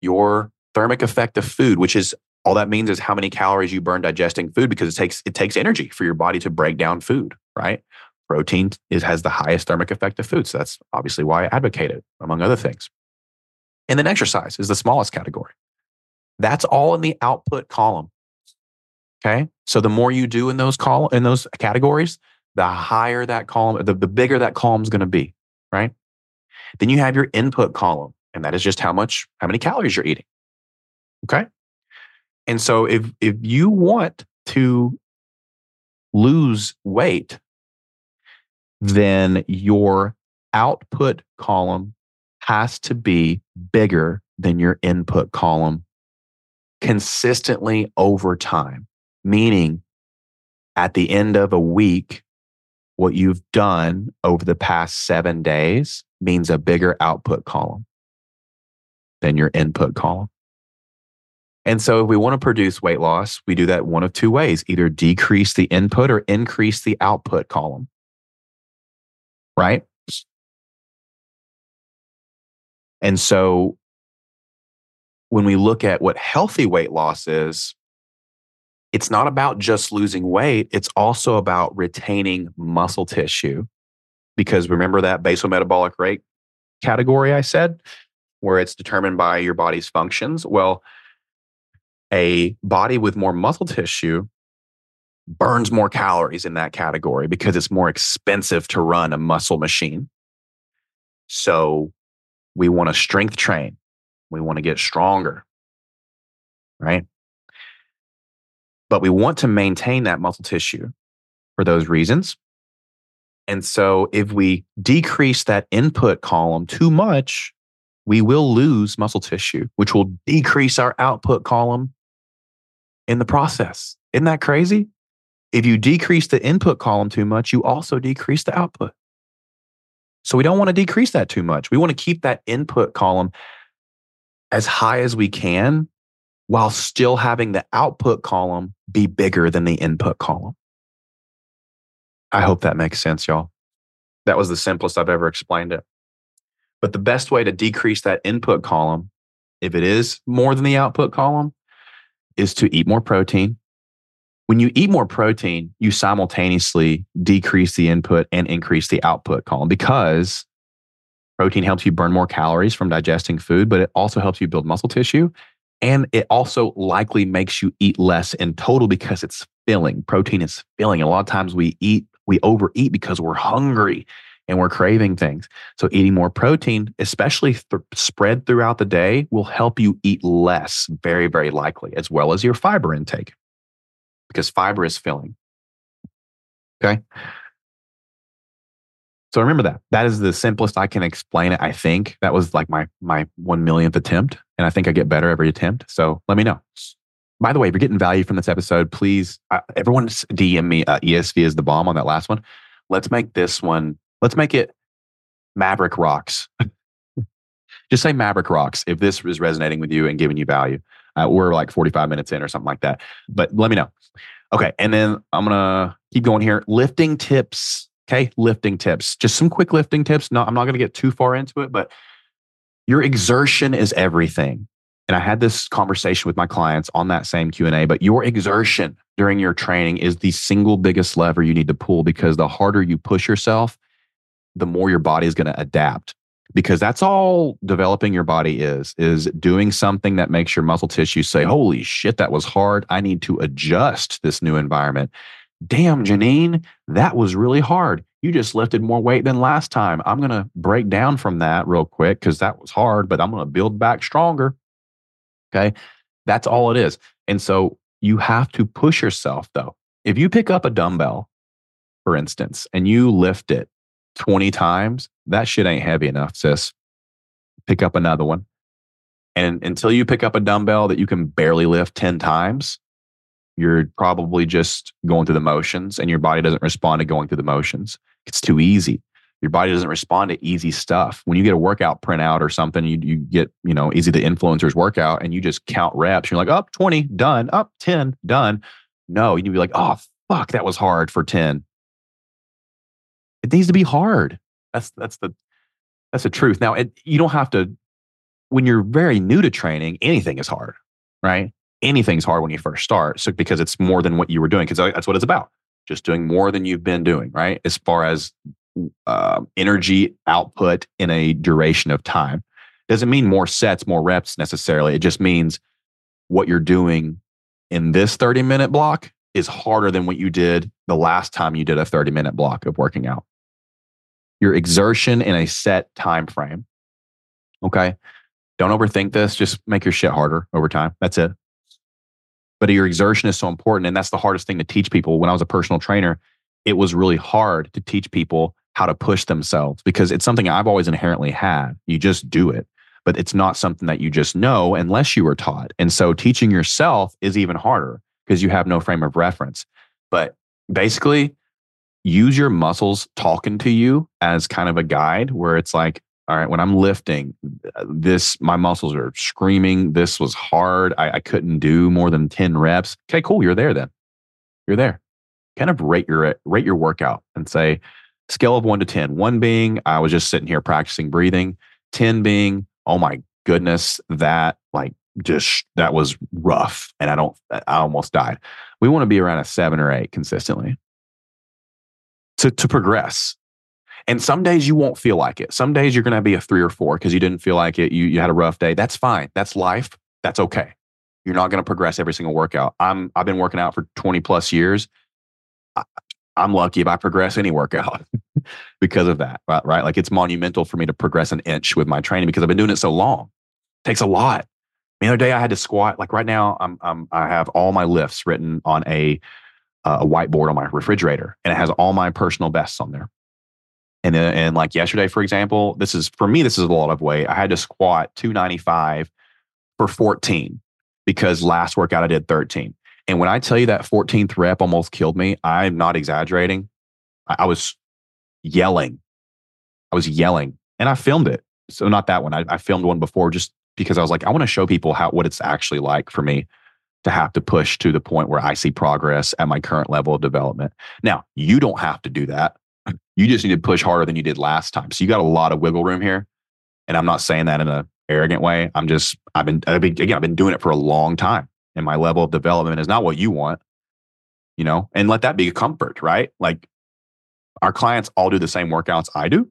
Your thermic effect of food, which is all that means is how many calories you burn digesting food because it takes it takes energy for your body to break down food, right? Protein is has the highest thermic effect of food. So that's obviously why I advocate it, among other things. And then exercise is the smallest category. That's all in the output column. Okay. So the more you do in those column in those categories, the higher that column, the, the bigger that column is going to be. Right. Then you have your input column, and that is just how much, how many calories you're eating. Okay. And so if if you want to lose weight, then your output column has to be bigger than your input column consistently over time, meaning at the end of a week, what you've done over the past seven days means a bigger output column than your input column. And so, if we want to produce weight loss, we do that one of two ways either decrease the input or increase the output column. Right? And so when we look at what healthy weight loss is, it's not about just losing weight, it's also about retaining muscle tissue. Because remember that basal metabolic rate category I said, where it's determined by your body's functions. Well, a body with more muscle tissue burns more calories in that category because it's more expensive to run a muscle machine. So we want to strength train. We want to get stronger. Right. But we want to maintain that muscle tissue for those reasons. And so if we decrease that input column too much, we will lose muscle tissue, which will decrease our output column in the process. Isn't that crazy? If you decrease the input column too much, you also decrease the output. So we don't want to decrease that too much. We want to keep that input column as high as we can while still having the output column be bigger than the input column. I hope that makes sense, y'all. That was the simplest I've ever explained it. But the best way to decrease that input column, if it is more than the output column, is to eat more protein. When you eat more protein, you simultaneously decrease the input and increase the output column because protein helps you burn more calories from digesting food, but it also helps you build muscle tissue. And it also likely makes you eat less in total because it's filling. Protein is filling. A lot of times we eat, we overeat because we're hungry and we're craving things. So eating more protein, especially th- spread throughout the day, will help you eat less, very, very likely, as well as your fiber intake, because fiber is filling. Okay. So remember that. That is the simplest I can explain it. I think that was like my my one millionth attempt, and I think I get better every attempt. So let me know. By the way, if you're getting value from this episode, please, uh, everyone DM me. Uh, ESV is the bomb on that last one. Let's make this one Let's make it Maverick Rocks. Just say Maverick Rocks if this is resonating with you and giving you value. Uh, we're like 45 minutes in or something like that. But let me know. Okay. And then I'm going to keep going here. Lifting tips. Okay. Lifting tips. Just some quick lifting tips. No, I'm not going to get too far into it, but your exertion is everything. And I had this conversation with my clients on that same Q&A, but your exertion during your training is the single biggest lever you need to pull because the harder you push yourself, the more your body is going to adapt because that's all developing your body is is doing something that makes your muscle tissue say holy shit that was hard. I need to adjust this new environment. Damn janine that was really hard. You just lifted more weight than last time. I'm going to break down from that real quick because that was hard but i'm going to build back stronger. Okay? That's all it is. And so you have to push yourself though. If you pick up a dumbbell for instance and you lift it 20 times, that shit ain't heavy enough, sis. Pick up another one. And until you pick up a dumbbell that you can barely lift 10 times, you're probably just going through the motions and your body doesn't respond to going through the motions. It's too easy. Your body doesn't respond to easy stuff. When you get a workout printout or something, you, you get, you know, easy the influencers workout and you just count reps. You're like, up oh, 20, done, up 10, done. No, you'd be like, oh, fuck, that was hard for 10. It needs to be hard. That's that's the that's the truth. Now, it, you don't have to. When you're very new to training, anything is hard, right? Anything's hard when you first start, so because it's more than what you were doing. Because that's what it's about. Just doing more than you've been doing, right? As far as uh, energy output in a duration of time, doesn't mean more sets, more reps necessarily. It just means what you're doing in this 30 minute block is harder than what you did the last time you did a 30 minute block of working out. Your exertion in a set time frame. Okay. Don't overthink this. Just make your shit harder over time. That's it. But your exertion is so important. And that's the hardest thing to teach people. When I was a personal trainer, it was really hard to teach people how to push themselves because it's something I've always inherently had. You just do it, but it's not something that you just know unless you were taught. And so teaching yourself is even harder because you have no frame of reference. But basically, use your muscles talking to you as kind of a guide where it's like, all right, when I'm lifting, uh, this, my muscles are screaming. This was hard. I, I couldn't do more than 10 reps. Okay, cool. You're there then. You're there. Kind of rate your, rate your workout and say, scale of one to 10. One being, I was just sitting here practicing breathing. 10 being, oh my goodness, that like just that was rough and I don't I almost died. We want to be around a 7 or 8 consistently. To to progress. And some days you won't feel like it. Some days you're going to be a three or four because you didn't feel like it. You, you had a rough day. That's fine. That's life. That's okay. You're not going to progress every single workout. I'm, I've been working out for 20 plus years. I, I'm lucky if I progress any workout because of that, right? Like it's monumental for me to progress an inch with my training because I've been doing it so long. It takes a lot. The other day I had to squat. Like right now, I'm, I'm I have all my lifts written on a a whiteboard on my refrigerator, and it has all my personal bests on there. And then, and like yesterday, for example, this is for me. This is a lot of weight. I had to squat 295 for 14 because last workout I did 13. And when I tell you that 14th rep almost killed me, I'm not exaggerating. I, I was yelling. I was yelling, and I filmed it. So not that one. I, I filmed one before just because I was like, I want to show people how what it's actually like for me to have to push to the point where I see progress at my current level of development. Now, you don't have to do that. You just need to push harder than you did last time. So you got a lot of wiggle room here. And I'm not saying that in a arrogant way. I'm just I've been, I've been again, I've been doing it for a long time. And my level of development is not what you want, you know, and let that be a comfort, right? Like our clients all do the same workouts I do.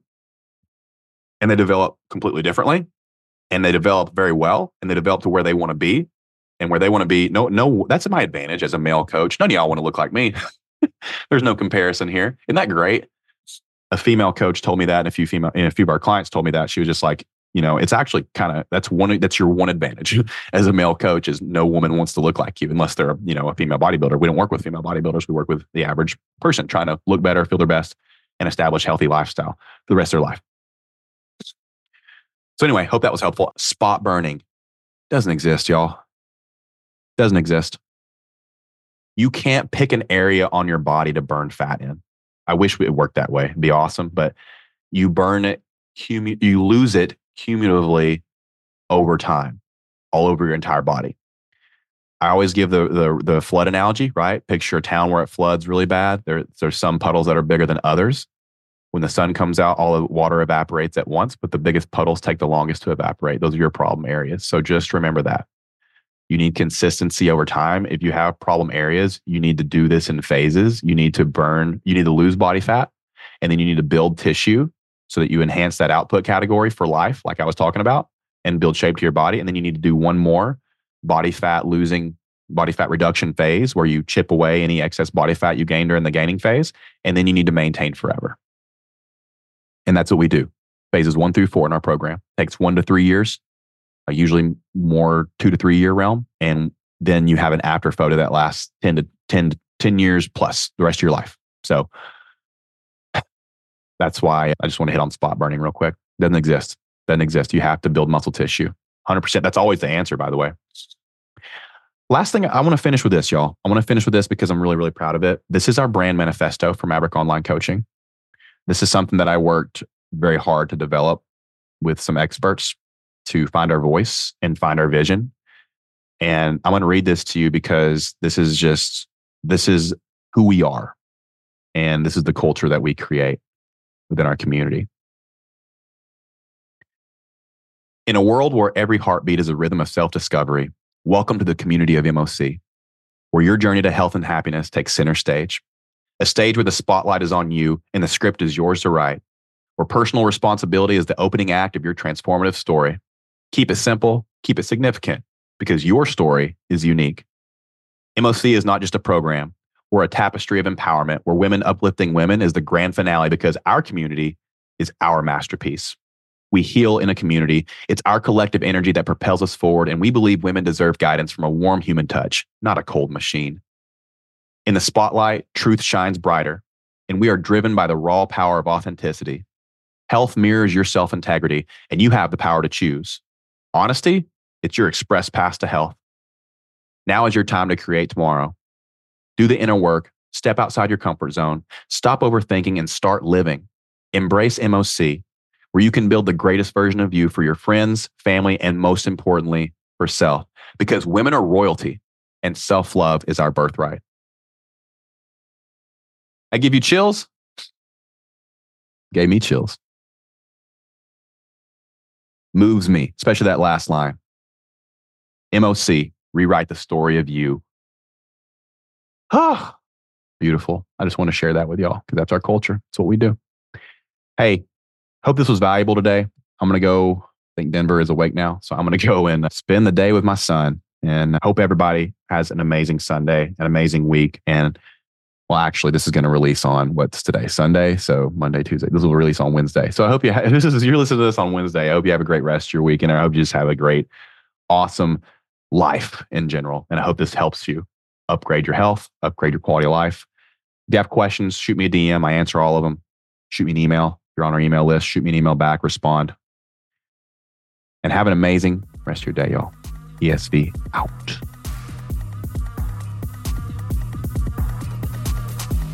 And they develop completely differently. And they develop very well and they develop to where they want to be and where they want to be. No, no, that's my advantage as a male coach. None of y'all want to look like me. There's no comparison here. Isn't that great? A female coach told me that, and a few female, and a few of our clients told me that. She was just like, you know, it's actually kind of that's one that's your one advantage as a male coach is no woman wants to look like you unless they're you know a female bodybuilder. We don't work with female bodybuilders. We work with the average person trying to look better, feel their best, and establish healthy lifestyle for the rest of their life. So anyway, hope that was helpful. Spot burning doesn't exist, y'all. Doesn't exist. You can't pick an area on your body to burn fat in. I wish it worked that way. It'd be awesome, but you burn it, you lose it cumulatively over time, all over your entire body. I always give the, the the flood analogy, right? Picture a town where it floods really bad. There, there's some puddles that are bigger than others. When the sun comes out, all the water evaporates at once, but the biggest puddles take the longest to evaporate. Those are your problem areas. So just remember that. You need consistency over time. If you have problem areas, you need to do this in phases. You need to burn, you need to lose body fat, and then you need to build tissue so that you enhance that output category for life, like I was talking about, and build shape to your body. And then you need to do one more body fat losing, body fat reduction phase where you chip away any excess body fat you gained during the gaining phase. And then you need to maintain forever. And that's what we do. Phases one through four in our program. Takes one to three years usually more two to three year realm. And then you have an after photo that lasts 10 to 10, 10 years plus the rest of your life. So that's why I just want to hit on spot burning real quick. Doesn't exist. Doesn't exist. You have to build muscle tissue. 100%. That's always the answer, by the way. Last thing, I want to finish with this, y'all. I want to finish with this because I'm really, really proud of it. This is our brand manifesto for Maverick Online Coaching. This is something that I worked very hard to develop with some experts to find our voice and find our vision. And I'm going to read this to you because this is just, this is who we are. And this is the culture that we create within our community. In a world where every heartbeat is a rhythm of self discovery, welcome to the community of MOC, where your journey to health and happiness takes center stage. A stage where the spotlight is on you and the script is yours to write, where personal responsibility is the opening act of your transformative story. Keep it simple, keep it significant because your story is unique. MOC is not just a program. We're a tapestry of empowerment where women uplifting women is the grand finale because our community is our masterpiece. We heal in a community. It's our collective energy that propels us forward, and we believe women deserve guidance from a warm human touch, not a cold machine. In the spotlight, truth shines brighter, and we are driven by the raw power of authenticity. Health mirrors your self integrity, and you have the power to choose. Honesty, it's your express pass to health. Now is your time to create tomorrow. Do the inner work, step outside your comfort zone, stop overthinking, and start living. Embrace MOC, where you can build the greatest version of you for your friends, family, and most importantly, for self. Because women are royalty and self love is our birthright. I give you chills. Gave me chills moves me, especially that last line. MOC, rewrite the story of you. Ah, beautiful. I just want to share that with y'all because that's our culture. It's what we do. Hey, hope this was valuable today. I'm going to go, I think Denver is awake now. So I'm going to go and spend the day with my son. And I hope everybody has an amazing Sunday, an amazing week. And well, actually, this is going to release on what's today, Sunday. So Monday, Tuesday. This will release on Wednesday. So I hope you. Ha- this is you're listening to this on Wednesday. I hope you have a great rest of your week, and I hope you just have a great, awesome life in general. And I hope this helps you upgrade your health, upgrade your quality of life. If you have questions, shoot me a DM. I answer all of them. Shoot me an email. If you're on our email list, shoot me an email back. Respond. And have an amazing rest of your day, y'all. ESV out.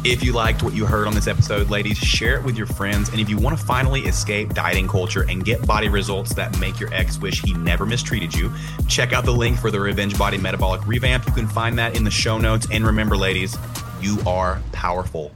If you liked what you heard on this episode, ladies, share it with your friends. And if you want to finally escape dieting culture and get body results that make your ex wish he never mistreated you, check out the link for the Revenge Body Metabolic Revamp. You can find that in the show notes. And remember, ladies, you are powerful.